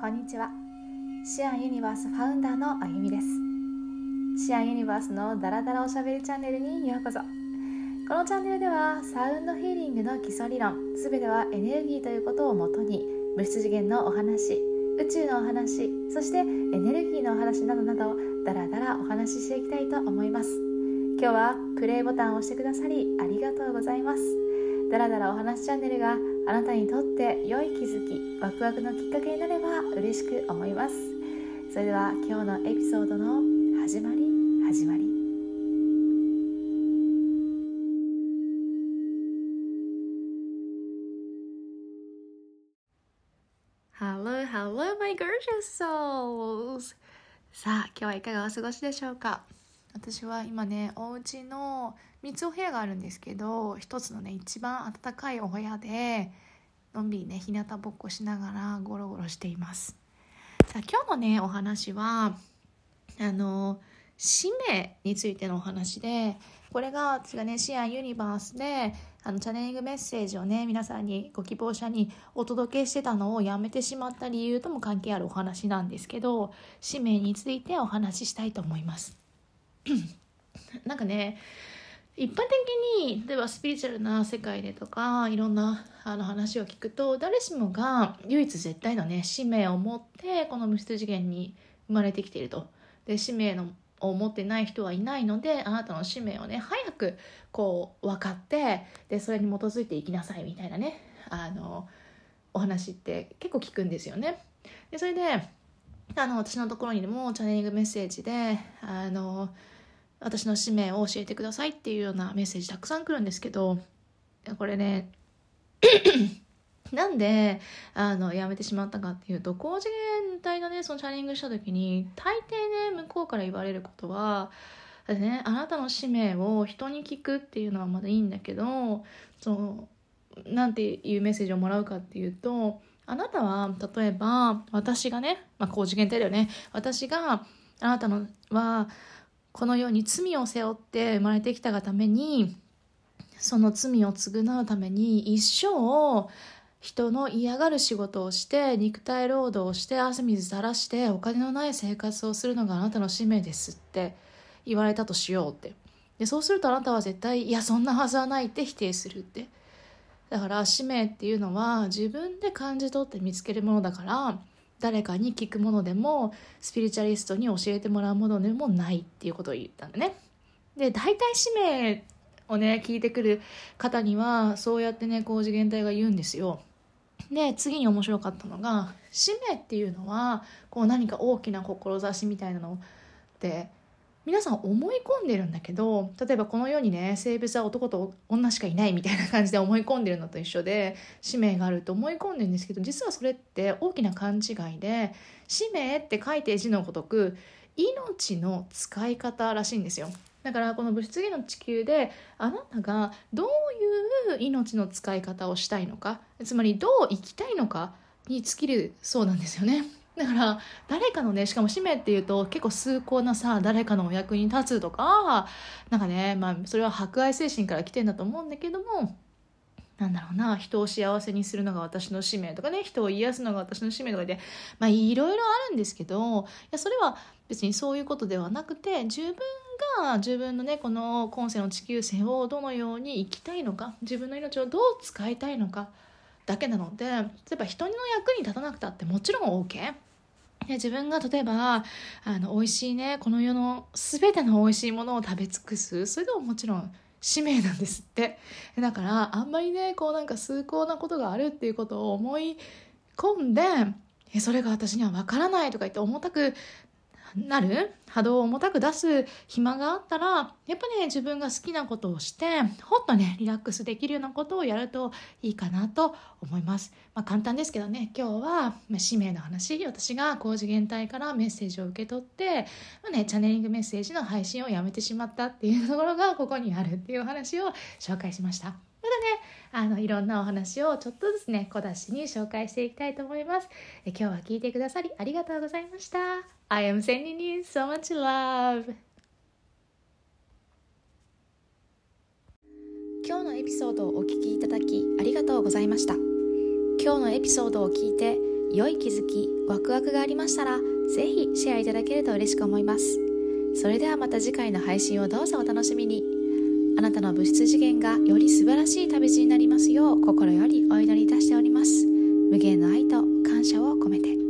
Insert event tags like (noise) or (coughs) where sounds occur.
こんにちは。シアンユニバースファウンダーのあゆみです。シアンユニバースのダラダラおしゃべりチャンネルにようこそ。このチャンネルではサウンドヒーリングの基礎理論すべてはエネルギーということをもとに物質次元のお話宇宙のお話そしてエネルギーのお話などなどダラダラお話ししていきたいと思います。今日はプレイボタンを押してくださりありがとうございます。ダラダラお話チャンネルがあなたにとって良い気づきワクワクのきっかけになれば嬉しく思います。それでは今日のエピソードの始まり始まり。Hello, hello, my gorgeous souls! さあ、今日はいかがお過ごしでしょうか？私は今ね、お家の3つお部屋があるんですけど、一つのね、一番暖かいお部屋で、のんびりね、日向ぼっこしながらゴロゴロしています。さあ、今日のね、お話は、あの、使命についてのお話で、これが私がね、シアンユニバースで、あのチャネリングメッセージをね皆さんにご希望者にお届けしてたのをやめてしまった理由とも関係あるお話なんですけど使命についてお話ししたいと思います (coughs) なんかね一般的に例えばスピリチュアルな世界でとかいろんなあの話を聞くと誰しもが唯一絶対のね使命を持ってこの無質次元に生まれてきているとで使命のを持ってない人はいないのであなたの使命をね早くこう分かってでそれに基づいていきなさいみたいなねあのお話って結構聞くんですよね。でそれであの私のところにもチャネリングメッセージであの私の使命を教えてくださいっていうようなメッセージたくさん来るんですけどこれね (coughs) なんであのやめてしまったかっていうと高次元体がねそのチャレンジした時に大抵ね向こうから言われることはね、あなたの使命を人に聞くっていうのはまだいいんだけどそのなんていうメッセージをもらうかっていうとあなたは例えば私がね、まあ、高次元体だよね。私があなたのはこのように罪を背負って生まれてきたがためにその罪を償うために一生人の嫌がる仕事をして肉体労働をして汗水垂らしてお金のない生活をするのがあなたの使命ですって言われたとしようって。でそうするとあなたは絶対いやそんなはずはないって否定するって。だから使命っていうのは自分で感じ取って見つけるものだから誰かに聞くものでもスピリチュアリストに教えてもらうものでもないっていうことを言ったんだね。で大体使命をね聞いてくる方にはそうやってね高次元体が言うんですよ。で次に面白かったのが使命っていうのはこう何か大きな志みたいなのって皆さん思い込んでるんだけど例えばこの世にね性別は男と女しかいないみたいな感じで思い込んでるのと一緒で使命があると思い込んでるんですけど実はそれって大きな勘違いで使命って書いて字のごとく命の使い方らしいんですよ。だからこの物質次の地球であなたがどういう命の使い方をしたいのかつまりどう生きたいのかに尽きるそうなんですよね。だから誰かのねしかも使命っていうと結構崇高なさ誰かのお役に立つとかなんかねまあそれは博愛精神から来てんだと思うんだけどもなんだろうな人を幸せにするのが私の使命とかね人を癒すのが私の使命とかでまあいろいろあるんですけどいやそれは別にそういうことではなくて自分が自分のねこの今世の地球生をどのように生きたいのか自分の命をどう使いたいのかだけなので例えば人の役に立たなくたってもちろん OK で自分が例えばあの美味しいねこの世の全ての美味しいものを食べ尽くす。それでももちろん使命なんですって。だからあんまりねこうなんか崇高なことがあるっていうことを思い込んでそれが私には分からないとか言って重たくなる？波動を重たく出す暇があったらやっぱね自分が好きなことをしてほっとねリラックスできるようなことをやるといいかなと思います、まあ、簡単ですけどね今日は、ま使命の話。私が高次元体からメッセージを受け取って、まあね、チャネリングメッセージの配信をやめてしまったっていうところがここにあるっていう話を紹介しました、あの、いろんなお話をちょっとずつね、小出しに紹介していきたいと思います。え今日は聞いてくださりありがとうございました。I am sending you so much love. 今日のエピソードをお聞きいただきありがとうございました。今日のエピソードを聞いて良い気づきワクワクがありましたらぜひシェアいただけると嬉しく思いますそれではまた次回の配信をどうぞお楽しみにあなたの物質次元がより素晴らしい旅路になりますよう心よりお祈りいたしております。無限の愛と感謝を込めて。